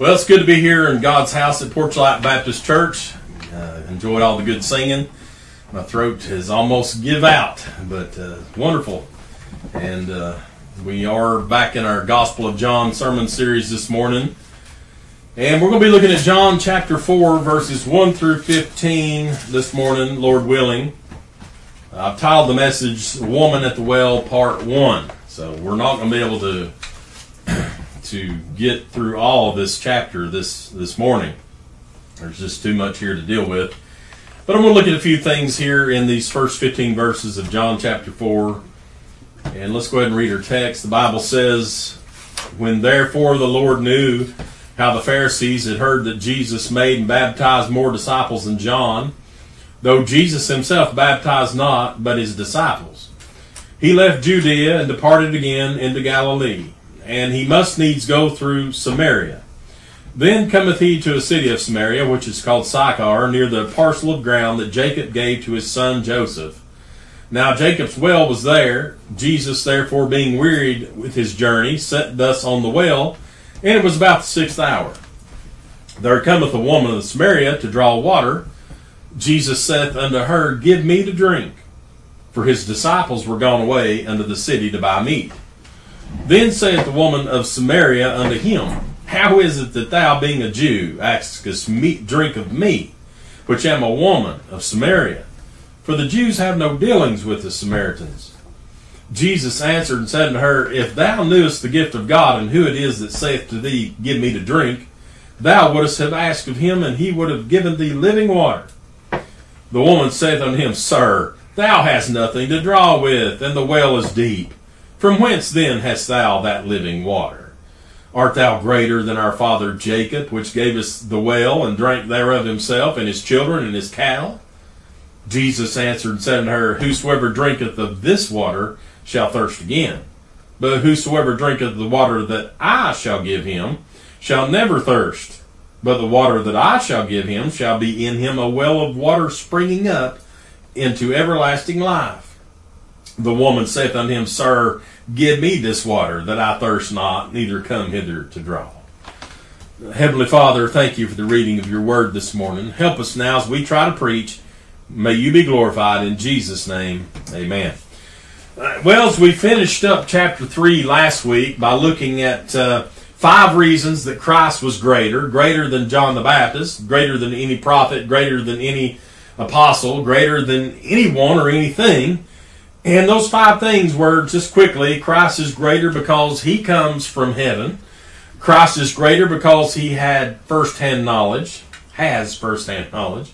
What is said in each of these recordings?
Well, it's good to be here in God's house at Porchlight Baptist Church. Uh, enjoyed all the good singing. My throat has almost give out, but uh, wonderful. And uh, we are back in our Gospel of John sermon series this morning. And we're going to be looking at John chapter 4, verses 1 through 15 this morning, Lord willing. I've titled the message Woman at the Well, Part 1. So we're not going to be able to to get through all of this chapter this this morning. There's just too much here to deal with. But I'm going to look at a few things here in these first 15 verses of John chapter 4. And let's go ahead and read our text. The Bible says, When therefore the Lord knew how the Pharisees had heard that Jesus made and baptized more disciples than John, though Jesus himself baptized not, but his disciples, he left Judea and departed again into Galilee and he must needs go through Samaria. Then cometh he to a city of Samaria, which is called Sychar, near the parcel of ground that Jacob gave to his son Joseph. Now Jacob's well was there. Jesus, therefore, being wearied with his journey, sat thus on the well, and it was about the sixth hour. There cometh a woman of Samaria to draw water. Jesus saith unto her, Give me to drink. For his disciples were gone away unto the city to buy meat. Then saith the woman of Samaria unto him, How is it that thou, being a Jew, askest meat drink of me, which am a woman of Samaria? For the Jews have no dealings with the Samaritans. Jesus answered and said unto her, If thou knewest the gift of God, and who it is that saith to thee, Give me to drink, thou wouldst have asked of him, and he would have given thee living water. The woman saith unto him, Sir, thou hast nothing to draw with, and the well is deep. From whence then hast thou that living water? Art thou greater than our father Jacob, which gave us the well, and drank thereof himself, and his children, and his cattle? Jesus answered and said unto her, Whosoever drinketh of this water shall thirst again. But whosoever drinketh the water that I shall give him shall never thirst. But the water that I shall give him shall be in him a well of water springing up into everlasting life. The woman saith unto him, Sir, give me this water, that I thirst not, neither come hither to draw. Heavenly Father, thank you for the reading of your word this morning. Help us now as we try to preach. May you be glorified in Jesus' name. Amen. Uh, well, as we finished up chapter 3 last week by looking at uh, five reasons that Christ was greater, greater than John the Baptist, greater than any prophet, greater than any apostle, greater than anyone or anything, and those five things were just quickly Christ is greater because he comes from heaven. Christ is greater because he had first-hand knowledge, has first-hand knowledge.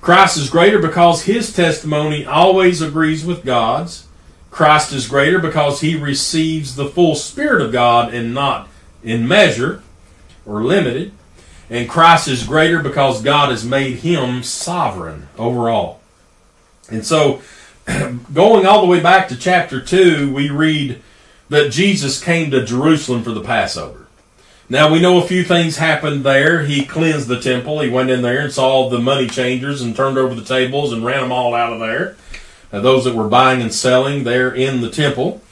Christ is greater because his testimony always agrees with God's. Christ is greater because he receives the full Spirit of God and not in measure or limited. And Christ is greater because God has made him sovereign over all. And so going all the way back to chapter 2, we read that Jesus came to Jerusalem for the Passover. Now we know a few things happened there. He cleansed the temple. He went in there and saw the money changers and turned over the tables and ran them all out of there. Uh, those that were buying and selling there in the temple.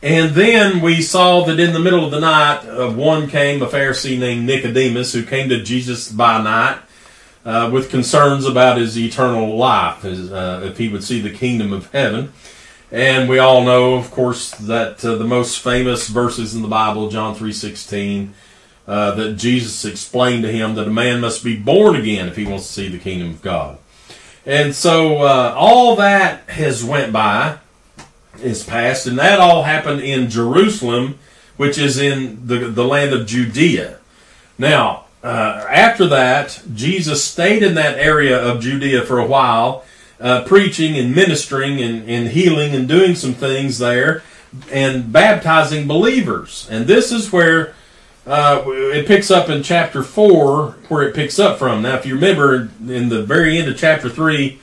And then we saw that in the middle of the night, uh, one came, a Pharisee named Nicodemus, who came to Jesus by night uh, with concerns about his eternal life, his, uh, if he would see the kingdom of heaven. And we all know, of course, that uh, the most famous verses in the Bible, John three sixteen, uh, that Jesus explained to him that a man must be born again if he wants to see the kingdom of God. And so uh, all that has went by, is past, and that all happened in Jerusalem, which is in the the land of Judea. Now, uh, after that, Jesus stayed in that area of Judea for a while, uh, preaching and ministering and, and healing and doing some things there and baptizing believers. And this is where uh, it picks up in chapter 4, where it picks up from. Now, if you remember, in the very end of chapter 3,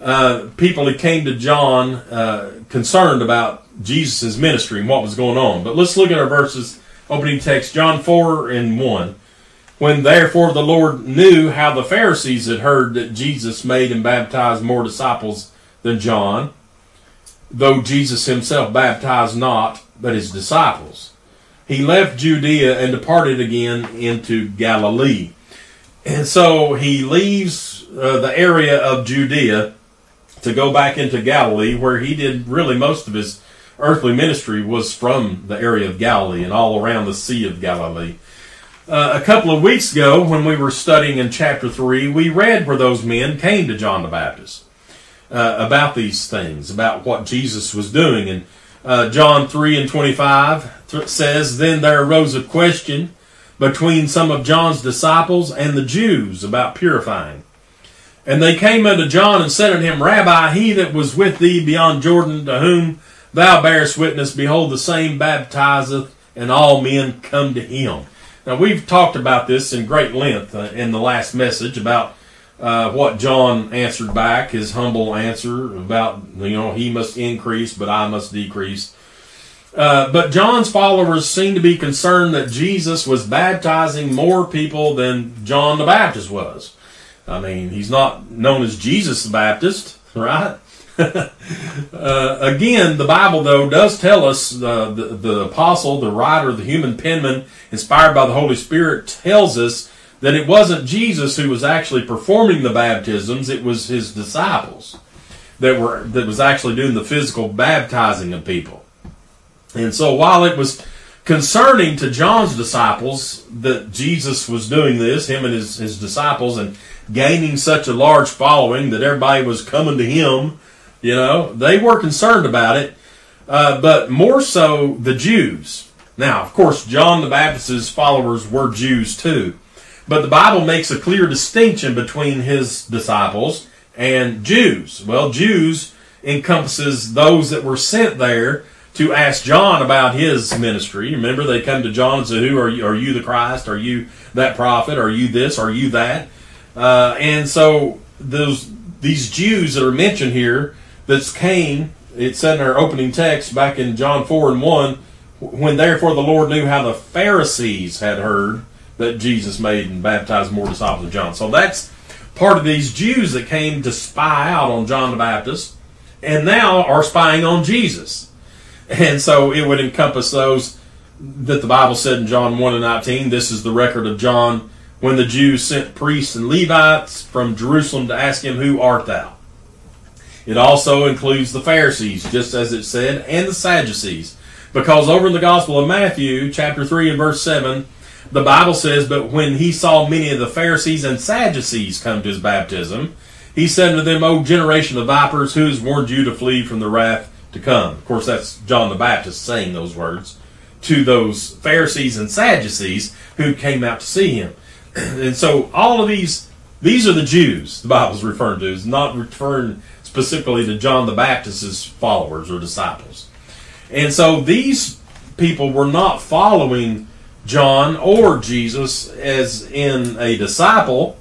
uh, people that came to John uh, concerned about Jesus' ministry and what was going on. But let's look at our verses, opening text, John 4 and 1. When therefore the Lord knew how the Pharisees had heard that Jesus made and baptized more disciples than John, though Jesus himself baptized not, but his disciples, he left Judea and departed again into Galilee. And so he leaves uh, the area of Judea to go back into Galilee, where he did really most of his earthly ministry was from the area of Galilee and all around the Sea of Galilee. Uh, a couple of weeks ago, when we were studying in chapter 3, we read where those men came to John the Baptist uh, about these things, about what Jesus was doing. And uh, John 3 and 25 th- says, Then there arose a question between some of John's disciples and the Jews about purifying. And they came unto John and said unto him, Rabbi, he that was with thee beyond Jordan, to whom thou bearest witness, behold, the same baptizeth, and all men come to him. Now, we've talked about this in great length uh, in the last message about uh, what John answered back, his humble answer about, you know, he must increase, but I must decrease. Uh, but John's followers seem to be concerned that Jesus was baptizing more people than John the Baptist was. I mean, he's not known as Jesus the Baptist, right? uh, again, the Bible, though, does tell us uh, the, the apostle, the writer, the human penman, inspired by the Holy Spirit, tells us that it wasn't Jesus who was actually performing the baptisms; it was his disciples that were that was actually doing the physical baptizing of people. And so, while it was concerning to John's disciples that Jesus was doing this, him and his, his disciples, and gaining such a large following that everybody was coming to him you know, they were concerned about it, uh, but more so the Jews. Now, of course, John the Baptist's followers were Jews too, but the Bible makes a clear distinction between his disciples and Jews. Well, Jews encompasses those that were sent there to ask John about his ministry. Remember, they come to John and say, "Who are you? Are you the Christ? Are you that prophet? Are you this? Are you that?" Uh, and so those these Jews that are mentioned here that's came, it said in our opening text back in John 4 and 1, when therefore the Lord knew how the Pharisees had heard that Jesus made and baptized more disciples of John. So that's part of these Jews that came to spy out on John the Baptist and now are spying on Jesus. And so it would encompass those that the Bible said in John 1 and 19, this is the record of John when the Jews sent priests and Levites from Jerusalem to ask him, Who art thou? It also includes the Pharisees, just as it said, and the Sadducees. Because over in the Gospel of Matthew, chapter 3 and verse 7, the Bible says, But when he saw many of the Pharisees and Sadducees come to his baptism, he said to them, O generation of vipers, who has warned you to flee from the wrath to come? Of course, that's John the Baptist saying those words to those Pharisees and Sadducees who came out to see him. And so all of these, these are the Jews the Bible's referring to. It's not referring specifically to John the Baptist's followers or disciples. And so these people were not following John or Jesus as in a disciple,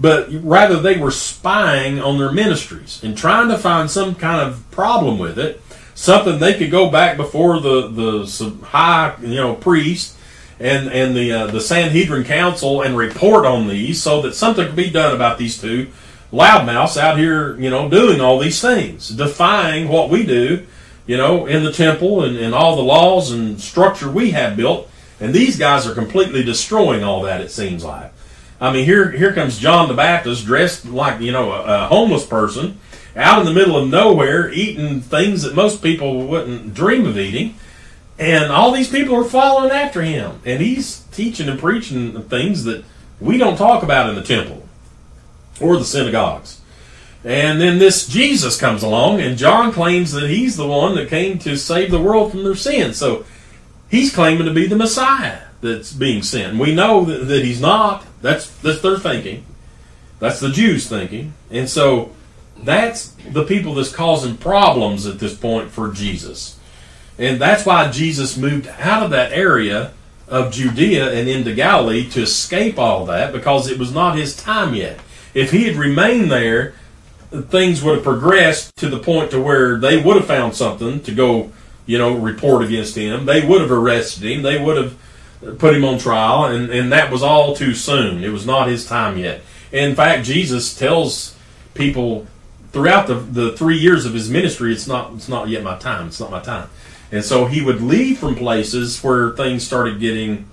but rather they were spying on their ministries and trying to find some kind of problem with it, something they could go back before the the high you know priest and and the uh, the Sanhedrin council and report on these so that something could be done about these two loudmouths out here, you know, doing all these things, defying what we do, you know, in the temple and, and all the laws and structure we have built. And these guys are completely destroying all that, it seems like. I mean, here here comes John the Baptist dressed like, you know, a, a homeless person out in the middle of nowhere eating things that most people wouldn't dream of eating. And all these people are following after him. And he's teaching and preaching things that we don't talk about in the temple or the synagogues. And then this Jesus comes along, and John claims that he's the one that came to save the world from their sins. So he's claiming to be the Messiah that's being sent. We know that, that he's not. That's that's their thinking. That's the Jews' thinking. And so that's the people that's causing problems at this point for Jesus. And that's why Jesus moved out of that area of Judea and into Galilee to escape all that because it was not his time yet if he had remained there, things would have progressed to the point to where they would have found something to go, you know, report against him. They would have arrested him. They would have put him on trial, and, and that was all too soon. It was not his time yet. In fact, Jesus tells people throughout the, the three years of his ministry, it's not it's not yet my time. It's not my time. And so he would leave from places where things started getting,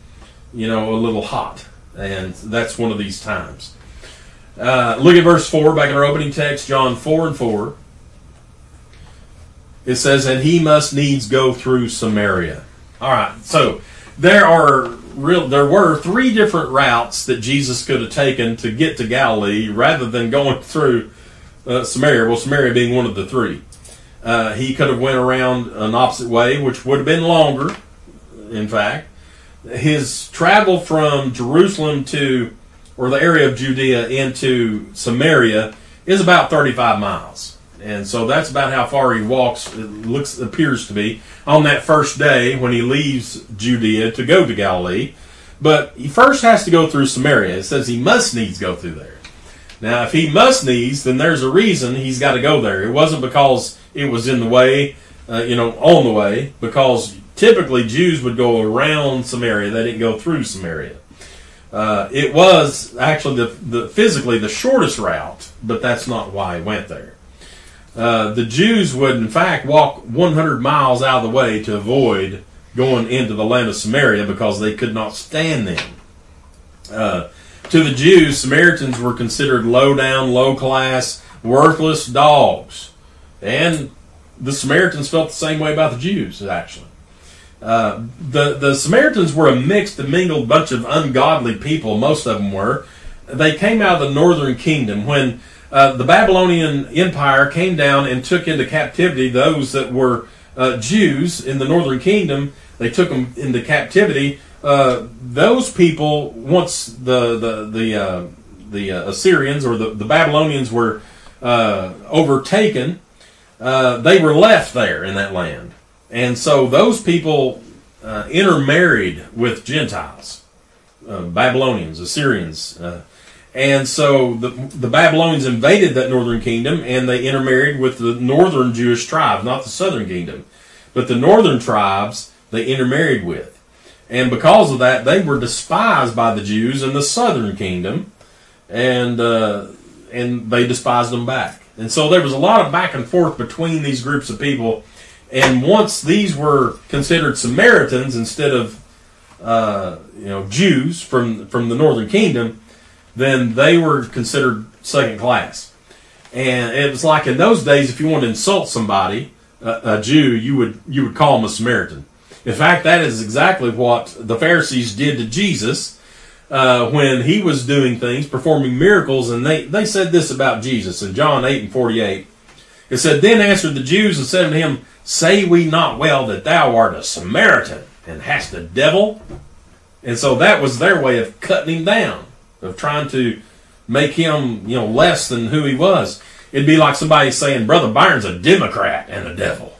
you know, a little hot. And that's one of these times. Uh, look at verse 4 back in our opening text, John 4 and 4. It says, And he must needs go through Samaria. All right, so there are real there were three different routes that Jesus could have taken to get to Galilee rather than going through uh, Samaria. Well, Samaria being one of the three. Uh, he could have went around an opposite way, which would have been longer. In fact, his travel from Jerusalem to or the area of Judea into Samaria is about 35 miles. And so that's about how far he walks, it looks appears to be, on that first day when he leaves Judea to go to Galilee. But he first has to go through Samaria. It says he must needs go through there. Now, if he must needs, then there's a reason he's got to go there. It wasn't because it was in the way, uh, you know, on the way, because typically Jews would go around Samaria. They didn't go through Samaria. Uh, it was actually the, the physically the shortest route, but that's not why he went there. Uh, the Jews would, in fact, walk 100 miles out of the way to avoid going into the land of Samaria because they could not stand them. Uh, to the Jews, Samaritans were considered low down, low class, worthless dogs. And the Samaritans felt the same way about the Jews, actually. Uh, the, the Samaritans were a mixed and mingled bunch of ungodly people, most of them were. They came out of the northern kingdom when uh, the Babylonian Empire came down and took into captivity those that were uh, Jews in the northern kingdom. They took them into captivity. Uh, those people, once the the the uh, the uh, Assyrians or the, the Babylonians were overtaken, Uh, they were left there in that land, and so those people uh, intermarried with Gentiles, uh, Babylonians, Assyrians. And so the, the Babylonians invaded that northern kingdom and they intermarried with the northern Jewish tribes, not the southern kingdom. But the northern tribes they intermarried with. And because of that, they were despised by the Jews in the southern kingdom, and uh, and they despised them back. And so there was a lot of back and forth between these groups of people. And once these were considered Samaritans instead of uh, you know Jews from from the northern kingdom, then they were considered second class. And it was like in those days, if you wanted to insult somebody, a, a Jew, you would you would call him a Samaritan. In fact, that is exactly what the Pharisees did to Jesus uh, when he was doing things, performing miracles, and they, they said this about Jesus in John 8 and 48. It said, Then answered the Jews and said to him, Say we not well that thou art a Samaritan and hast a devil? And so that was their way of cutting him down of trying to make him, you know, less than who he was. It'd be like somebody saying, Brother Byron's a Democrat and a devil.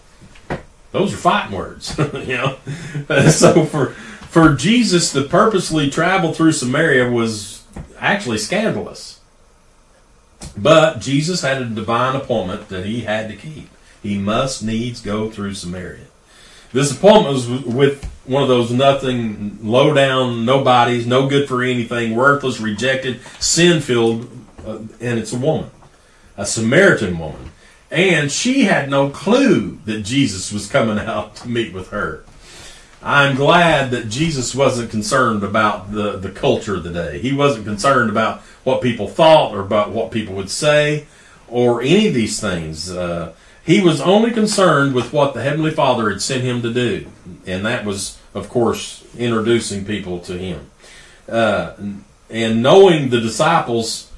Those are fighting words, you know. so for for Jesus to purposely travel through Samaria was actually scandalous. But Jesus had a divine appointment that he had to keep. He must needs go through Samaria. This appointment was with one of those nothing, low down, nobodies, no good for anything, worthless, rejected, sin filled, uh, and it's a woman, a Samaritan woman. And she had no clue that Jesus was coming out to meet with her. I'm glad that Jesus wasn't concerned about the, the culture of the day. He wasn't concerned about what people thought or about what people would say or any of these things. Uh, he was only concerned with what the Heavenly Father had sent him to do, and that was, of course, introducing people to him. Uh, and knowing the disciples,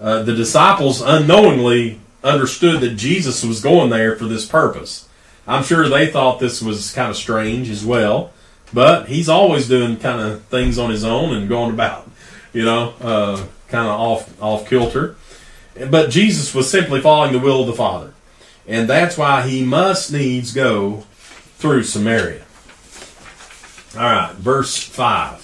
uh, the disciples unknowingly understood that Jesus was going there for this purpose. I'm sure they thought this was kind of strange as well, but he's always doing kind of things on his own and going about, you know, uh, kind of off off kilter. But Jesus was simply following the will of the Father. And that's why he must needs go through Samaria. All right, verse 5.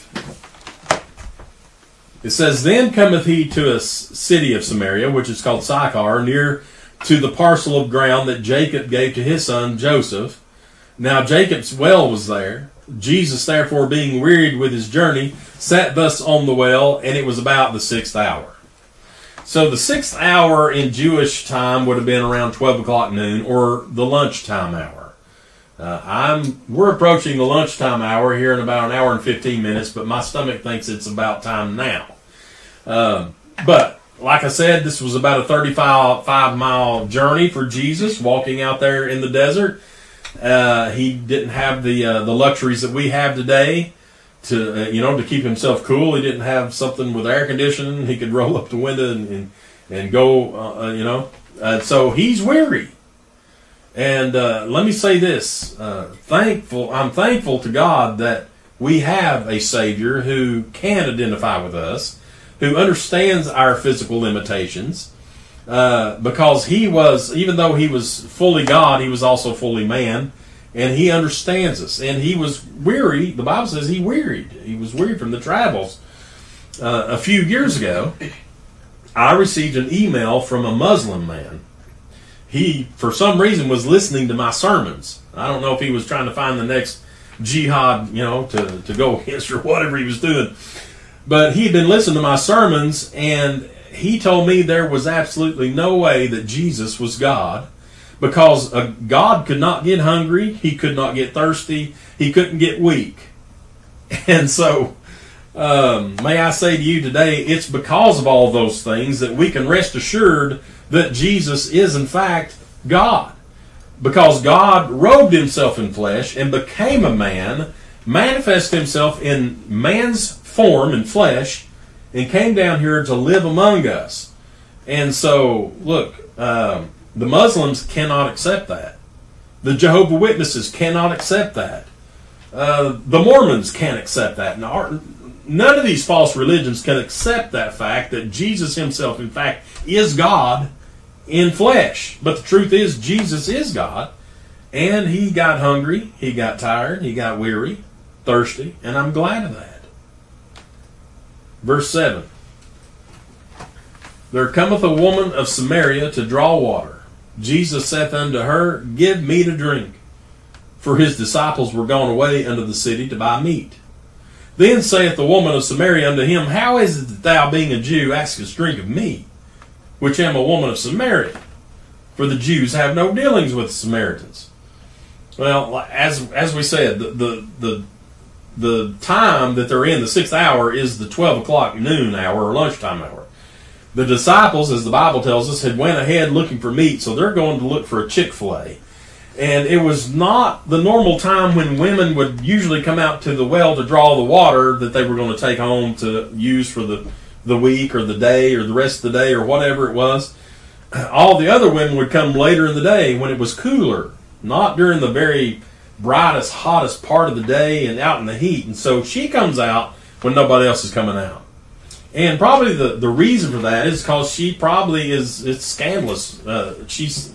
It says, Then cometh he to a city of Samaria, which is called Sychar, near to the parcel of ground that Jacob gave to his son Joseph. Now Jacob's well was there. Jesus, therefore, being wearied with his journey, sat thus on the well, and it was about the sixth hour. So the sixth hour in Jewish time would have been around 12 o'clock noon or the lunchtime hour. Uh, I'm we're approaching the lunchtime hour here in about an hour and 15 minutes, but my stomach thinks it's about time now. Um, but like I said, this was about a 35 five mile journey for Jesus, walking out there in the desert. Uh, he didn't have the uh, the luxuries that we have today to uh, you know to keep himself cool. He didn't have something with air conditioning. He could roll up the window and and, and go uh, uh, you know. Uh, so he's weary. And uh, let me say this: uh, thankful, I'm thankful to God that we have a Savior who can identify with us, who understands our physical limitations, uh, because he was, even though he was fully God, he was also fully man, and he understands us. And he was weary. The Bible says he wearied. He was weary from the travels. Uh, a few years ago, I received an email from a Muslim man he, for some reason, was listening to my sermons. I don't know if he was trying to find the next jihad, you know, to, to go against or whatever he was doing. But he had been listening to my sermons, and he told me there was absolutely no way that Jesus was God because God could not get hungry, he could not get thirsty, he couldn't get weak. And so, um, may I say to you today, it's because of all those things that we can rest assured that Jesus is in fact God. Because God robed himself in flesh and became a man, manifested himself in man's form and flesh, and came down here to live among us. And so, look, um, the Muslims cannot accept that. The Jehovah Witnesses cannot accept that. Uh, the Mormons can't accept that. Now, none of these false religions can accept that fact that Jesus himself, in fact, is God in flesh. But the truth is, Jesus is God. And he got hungry, he got tired, he got weary, thirsty, and I'm glad of that. Verse 7 There cometh a woman of Samaria to draw water. Jesus saith unto her, Give me to drink. For his disciples were gone away unto the city to buy meat. Then saith the woman of Samaria unto him, How is it that thou, being a Jew, askest drink of me, which am a woman of Samaria. For the Jews have no dealings with Samaritans. Well, as as we said, the the the, the time that they're in, the sixth hour, is the twelve o'clock noon hour or lunchtime hour. The disciples, as the Bible tells us, had went ahead looking for meat, so they're going to look for a Chick fil A. And it was not the normal time when women would usually come out to the well to draw the water that they were going to take home to use for the the week or the day or the rest of the day or whatever it was. All the other women would come later in the day when it was cooler, not during the very brightest, hottest part of the day and out in the heat. And so she comes out when nobody else is coming out. And probably the, the reason for that is because she probably is it's scandalous. Uh, she's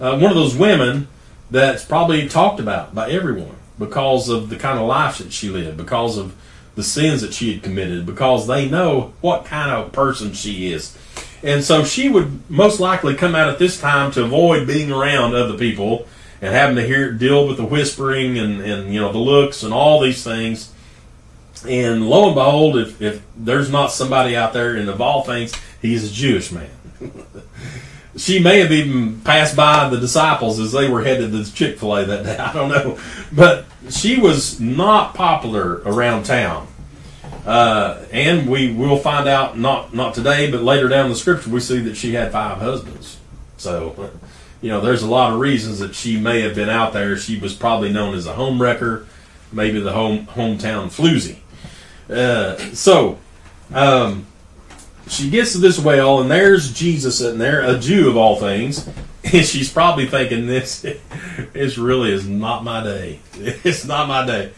uh, one of those women that's probably talked about by everyone because of the kind of life that she lived, because of the sins that she had committed because they know what kind of person she is. And so she would most likely come out at this time to avoid being around other people and having to hear deal with the whispering and, and you know the looks and all these things. And lo and behold, if, if there's not somebody out there, and of all things, he's a Jewish man. she may have even passed by the disciples as they were headed to Chick fil A that day. I don't know. But she was not popular around town. Uh, and we will find out not not today, but later down the scripture, we see that she had five husbands. So, you know, there's a lot of reasons that she may have been out there. She was probably known as a homewrecker, maybe the home hometown floozy. Uh, so, um, she gets to this well, and there's Jesus sitting there, a Jew of all things, and she's probably thinking, "This, this really is not my day. It's not my day."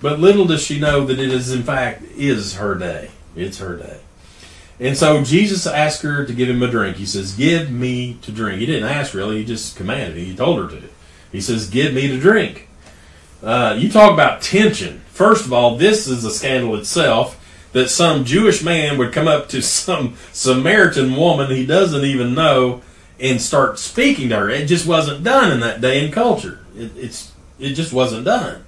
But little does she know that it is, in fact, is her day. It's her day. And so Jesus asked her to give him a drink. He says, "Give me to drink." He didn't ask really; he just commanded. He told her to. He says, "Give me to drink." Uh, you talk about tension. First of all, this is a scandal itself that some Jewish man would come up to some Samaritan woman he doesn't even know and start speaking to her. It just wasn't done in that day and culture. It, it's it just wasn't done.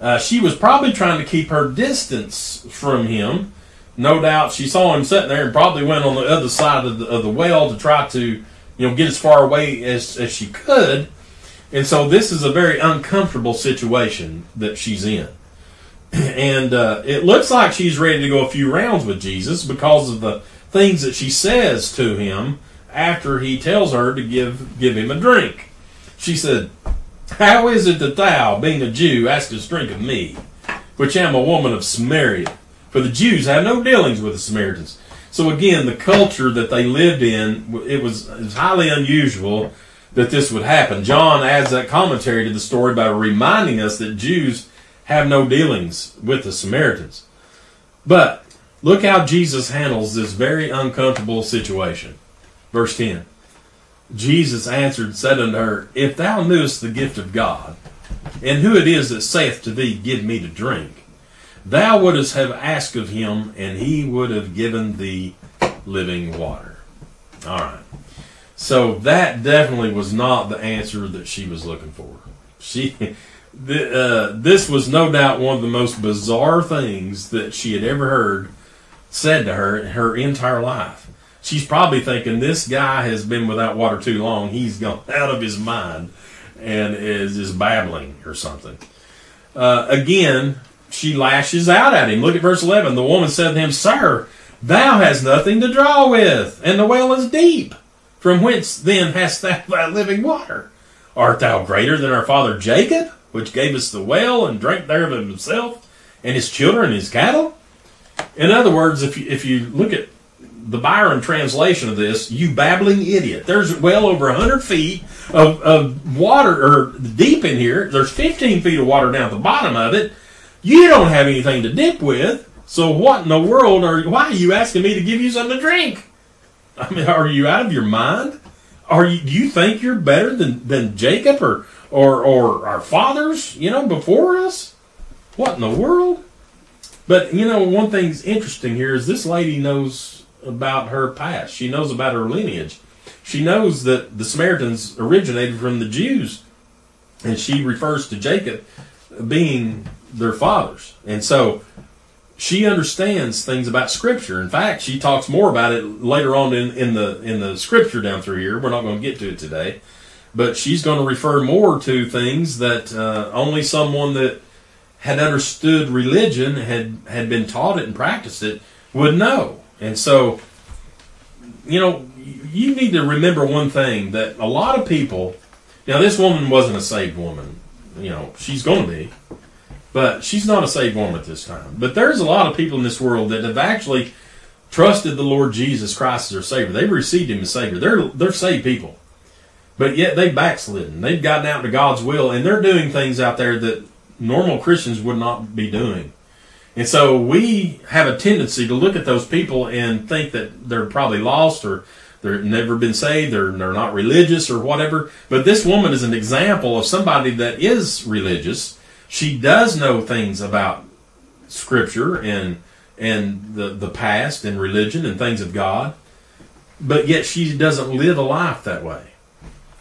Uh, she was probably trying to keep her distance from him. No doubt, she saw him sitting there and probably went on the other side of the, of the well to try to, you know, get as far away as, as she could. And so this is a very uncomfortable situation that she's in. And uh, it looks like she's ready to go a few rounds with Jesus because of the things that she says to him after he tells her to give give him a drink. She said, How is it that thou, being a Jew, askest drink of me, which am a woman of Samaria? For the Jews have no dealings with the Samaritans. So again, the culture that they lived in, it was, it was highly unusual that this would happen. John adds that commentary to the story by reminding us that Jews have no dealings with the Samaritans. But look how Jesus handles this very uncomfortable situation. Verse 10. Jesus answered said unto her, If thou knewest the gift of God, and who it is that saith to thee, Give me to drink, thou wouldst have asked of him, and he would have given thee living water. All right. So that definitely was not the answer that she was looking for. She, th- uh, this was no doubt one of the most bizarre things that she had ever heard said to her in her entire life. She's probably thinking this guy has been without water too long. He's gone out of his mind and is just babbling or something. Uh, again, she lashes out at him. Look at verse 11. The woman said to him, Sir, thou hast nothing to draw with, and the well is deep. From whence then hast thou thy living water? Art thou greater than our father Jacob, which gave us the well and drank thereof himself, and his children and his cattle? In other words, if you, if you look at the Byron translation of this, you babbling idiot. There's well over 100 feet of, of water, or deep in here. There's 15 feet of water down at the bottom of it. You don't have anything to dip with. So what in the world are why are you asking me to give you something to drink? I mean, are you out of your mind? Are you do you think you're better than, than Jacob or, or or our fathers, you know, before us? What in the world? But you know, one thing's interesting here is this lady knows about her past. She knows about her lineage. She knows that the Samaritans originated from the Jews, and she refers to Jacob being their fathers. And so she understands things about Scripture. In fact, she talks more about it later on in, in the in the Scripture down through here. We're not going to get to it today, but she's going to refer more to things that uh, only someone that had understood religion had had been taught it and practiced it would know. And so, you know, you need to remember one thing that a lot of people. Now, this woman wasn't a saved woman. You know, she's going to be, but she's not a saved woman at this time. But there's a lot of people in this world that have actually trusted the Lord Jesus Christ as their Savior. They've received Him as Savior. They're they're saved people, but yet they've backslidden. They've gotten out to God's will, and they're doing things out there that normal Christians would not be doing. And so we have a tendency to look at those people and think that they're probably lost or they've never been saved, they're, they're not religious or whatever. But this woman is an example of somebody that is religious. She does know things about Scripture and and the, the past and religion and things of God, but yet she doesn't live a life that way.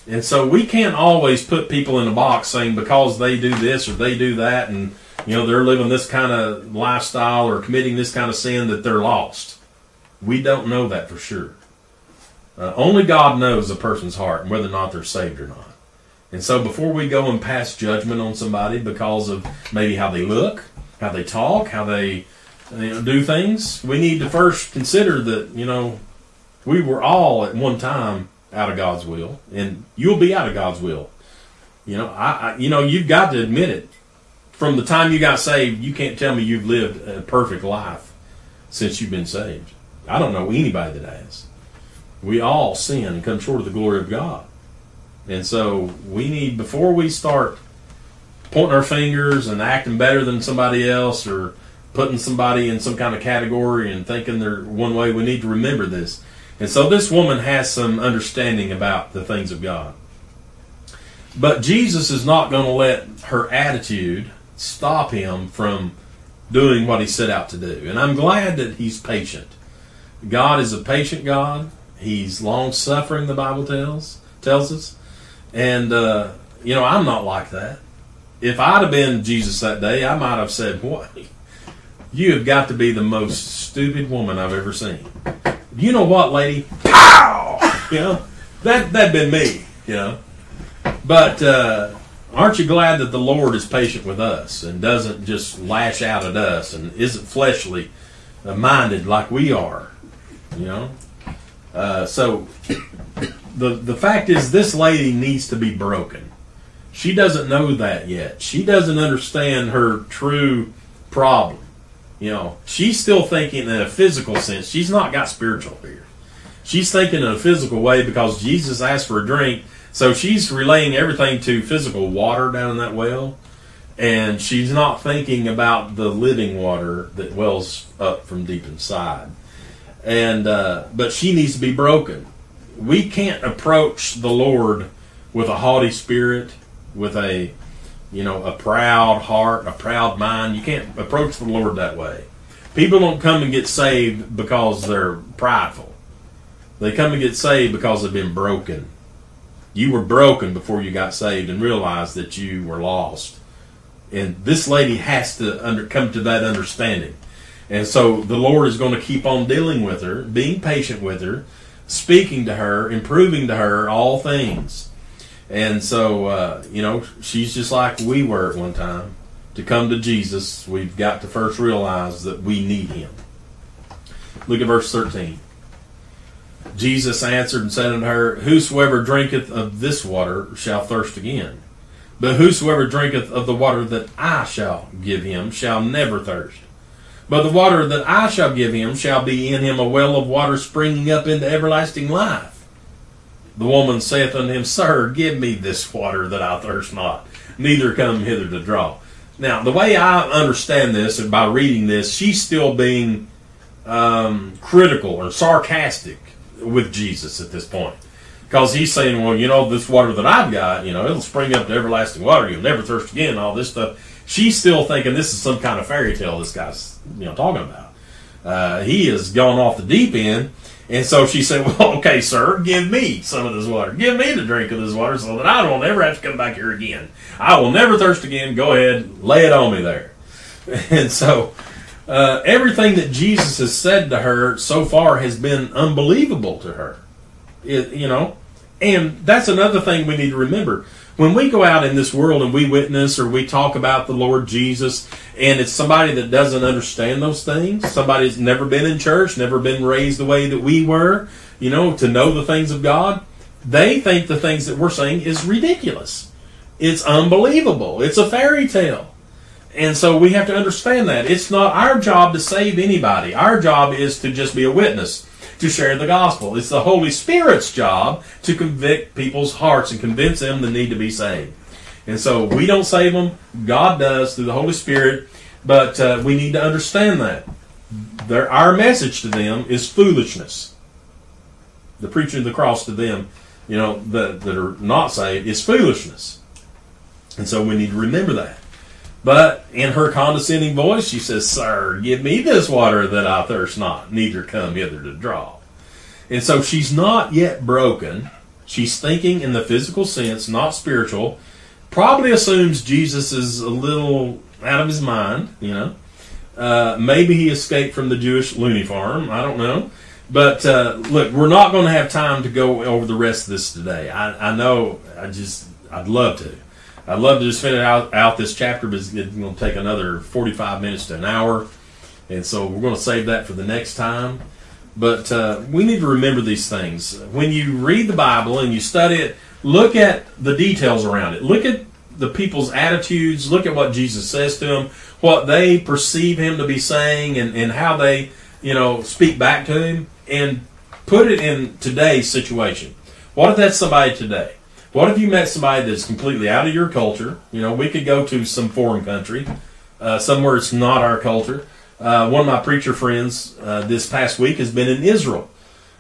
And so we can't always put people in a box saying because they do this or they do that and you know they're living this kind of lifestyle or committing this kind of sin that they're lost. We don't know that for sure. Uh, only God knows a person's heart and whether or not they're saved or not. And so before we go and pass judgment on somebody because of maybe how they look, how they talk, how they you know, do things, we need to first consider that, you know, we were all at one time out of God's will, and you'll be out of God's will. You know, I, I, you know, you've got to admit it. From the time you got saved, you can't tell me you've lived a perfect life since you've been saved. I don't know anybody that has. We all sin and come short of the glory of God. And so we need, before we start pointing our fingers and acting better than somebody else or putting somebody in some kind of category and thinking they're one way, we need to remember this. And so this woman has some understanding about the things of God. But Jesus is not going to let her attitude stop him from doing what he set out to do. And I'm glad that he's patient. God is a patient God. He's long suffering, the Bible tells tells us. And uh, you know, I'm not like that. If I'd have been Jesus that day, I might have said, "What? You have got to be the most stupid woman I've ever seen." You know what, lady? Pow! You know that that'd been me. You know. But uh, aren't you glad that the Lord is patient with us and doesn't just lash out at us and isn't fleshly minded like we are? You know. Uh, so the the fact is, this lady needs to be broken. She doesn't know that yet. She doesn't understand her true problem. You know, she's still thinking in a physical sense. She's not got spiritual here. She's thinking in a physical way because Jesus asked for a drink. So she's relaying everything to physical water down in that well. And she's not thinking about the living water that wells up from deep inside. And, uh, but she needs to be broken. We can't approach the Lord with a haughty spirit, with a you know, a proud heart, a proud mind. You can't approach the Lord that way. People don't come and get saved because they're prideful. They come and get saved because they've been broken. You were broken before you got saved and realized that you were lost. And this lady has to under, come to that understanding. And so the Lord is going to keep on dealing with her, being patient with her, speaking to her, improving to her all things. And so, uh, you know, she's just like we were at one time. To come to Jesus, we've got to first realize that we need him. Look at verse 13. Jesus answered and said unto her, Whosoever drinketh of this water shall thirst again. But whosoever drinketh of the water that I shall give him shall never thirst. But the water that I shall give him shall be in him a well of water springing up into everlasting life. The woman saith unto him, Sir, give me this water that I thirst not, neither come hither to draw. Now, the way I understand this, and by reading this, she's still being um, critical or sarcastic with Jesus at this point. Because he's saying, well, you know, this water that I've got, you know, it'll spring up to everlasting water. You'll never thirst again, all this stuff. She's still thinking this is some kind of fairy tale this guy's, you know, talking about. Uh, he has gone off the deep end and so she said, Well, okay, sir, give me some of this water. Give me the drink of this water so that I will never have to come back here again. I will never thirst again. Go ahead, lay it on me there. And so uh, everything that Jesus has said to her so far has been unbelievable to her. It, you know, and that's another thing we need to remember when we go out in this world and we witness or we talk about the Lord Jesus, and it's somebody that doesn't understand those things, somebody that's never been in church, never been raised the way that we were, you know, to know the things of God, they think the things that we're saying is ridiculous. It's unbelievable. It's a fairy tale. And so we have to understand that. It's not our job to save anybody. Our job is to just be a witness to share the gospel. It's the Holy Spirit's job to convict people's hearts and convince them the need to be saved. And so we don't save them, God does through the Holy Spirit, but uh, we need to understand that. Their, our message to them is foolishness. The preaching of the cross to them, you know, that, that are not saved, is foolishness. And so we need to remember that. But in her condescending voice, she says, Sir, give me this water that I thirst not, neither come hither to draw. And so she's not yet broken. She's thinking in the physical sense, not spiritual. Probably assumes Jesus is a little out of his mind, you know. Uh, maybe he escaped from the Jewish loony farm. I don't know. But uh, look, we're not going to have time to go over the rest of this today. I, I know. I just, I'd love to. I'd love to just finish out, out this chapter, but it's going to take another 45 minutes to an hour. And so we're going to save that for the next time. But uh, we need to remember these things. When you read the Bible and you study it, look at the details around it. Look at the people's attitudes. Look at what Jesus says to them, what they perceive him to be saying, and, and how they, you know, speak back to him, and put it in today's situation. What if that's somebody today? What if you met somebody that's completely out of your culture? You know, we could go to some foreign country, uh, somewhere it's not our culture. Uh, one of my preacher friends uh, this past week has been in Israel,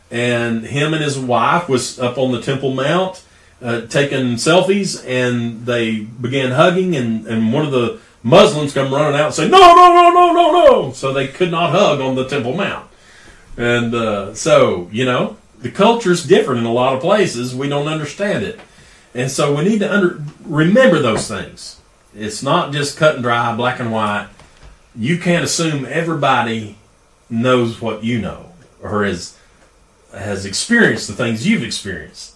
and him and his wife was up on the Temple Mount uh, taking selfies, and they began hugging, and, and one of the Muslims come running out and say, "No, no, no, no, no, no!" So they could not hug on the Temple Mount, and uh, so you know the culture's different in a lot of places. We don't understand it. And so we need to under, remember those things. It's not just cut and dry, black and white. You can't assume everybody knows what you know or has has experienced the things you've experienced.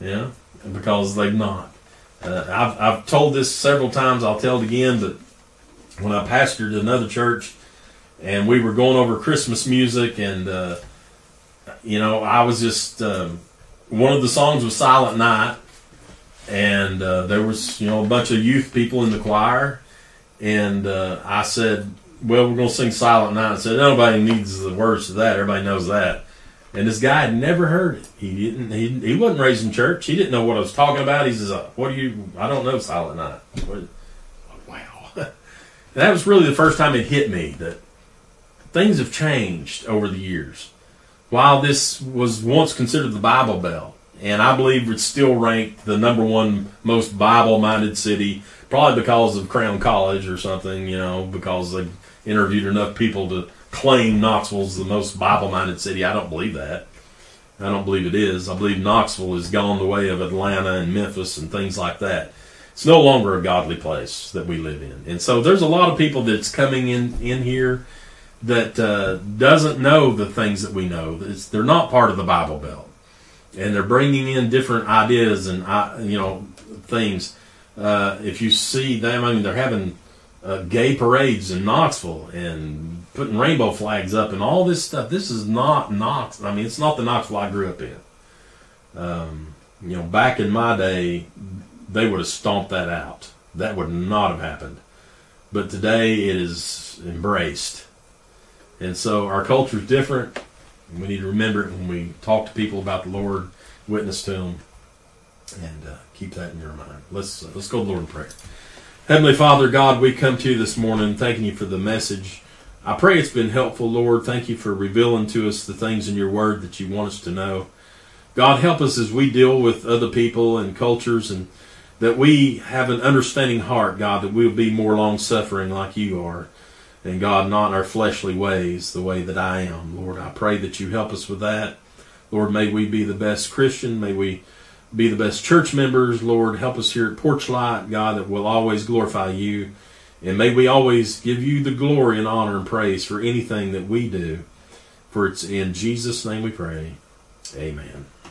Yeah, because they've not. Uh, I've, I've told this several times. I'll tell it again. But when I pastored another church, and we were going over Christmas music, and uh, you know, I was just um, one of the songs was "Silent Night," and uh, there was you know a bunch of youth people in the choir, and uh, I said, "Well, we're going to sing Silent Night." I said, "Nobody needs the words to that. Everybody knows that." And this guy had never heard it. He didn't. He, he wasn't raised in church. He didn't know what I was talking about. He says, "What do you? I don't know Silent Night." What, wow. that was really the first time it hit me that things have changed over the years. While this was once considered the Bible Belt, and I believe it's still ranked the number one most Bible-minded city, probably because of Crown College or something, you know, because they interviewed enough people to claim Knoxville's the most Bible-minded city. I don't believe that. I don't believe it is. I believe Knoxville has gone the way of Atlanta and Memphis and things like that. It's no longer a godly place that we live in, and so there's a lot of people that's coming in in here that uh, doesn't know the things that we know. It's, they're not part of the Bible Belt, and they're bringing in different ideas and uh, you know things. Uh, if you see them, I mean, they're having uh, gay parades in Knoxville and putting rainbow flags up and all this stuff. This is not Knox. I mean, it's not the Knoxville I grew up in. Um, you know, back in my day, they would have stomped that out. That would not have happened. But today it is embraced. And so our culture is different. We need to remember it when we talk to people about the Lord, witness to them, and uh, keep that in your mind. Let's uh, let's go to the Lord in prayer. Heavenly Father, God, we come to you this morning thanking you for the message. I pray it's been helpful, Lord. Thank you for revealing to us the things in your word that you want us to know. God, help us as we deal with other people and cultures and that we have an understanding heart, God, that we'll be more long suffering like you are. And God, not our fleshly ways, the way that I am. Lord, I pray that you help us with that. Lord, may we be the best Christian. May we be the best church members. Lord, help us here at Porchlight, God, that will always glorify you. And may we always give you the glory and honor and praise for anything that we do. For it's in Jesus' name we pray. Amen.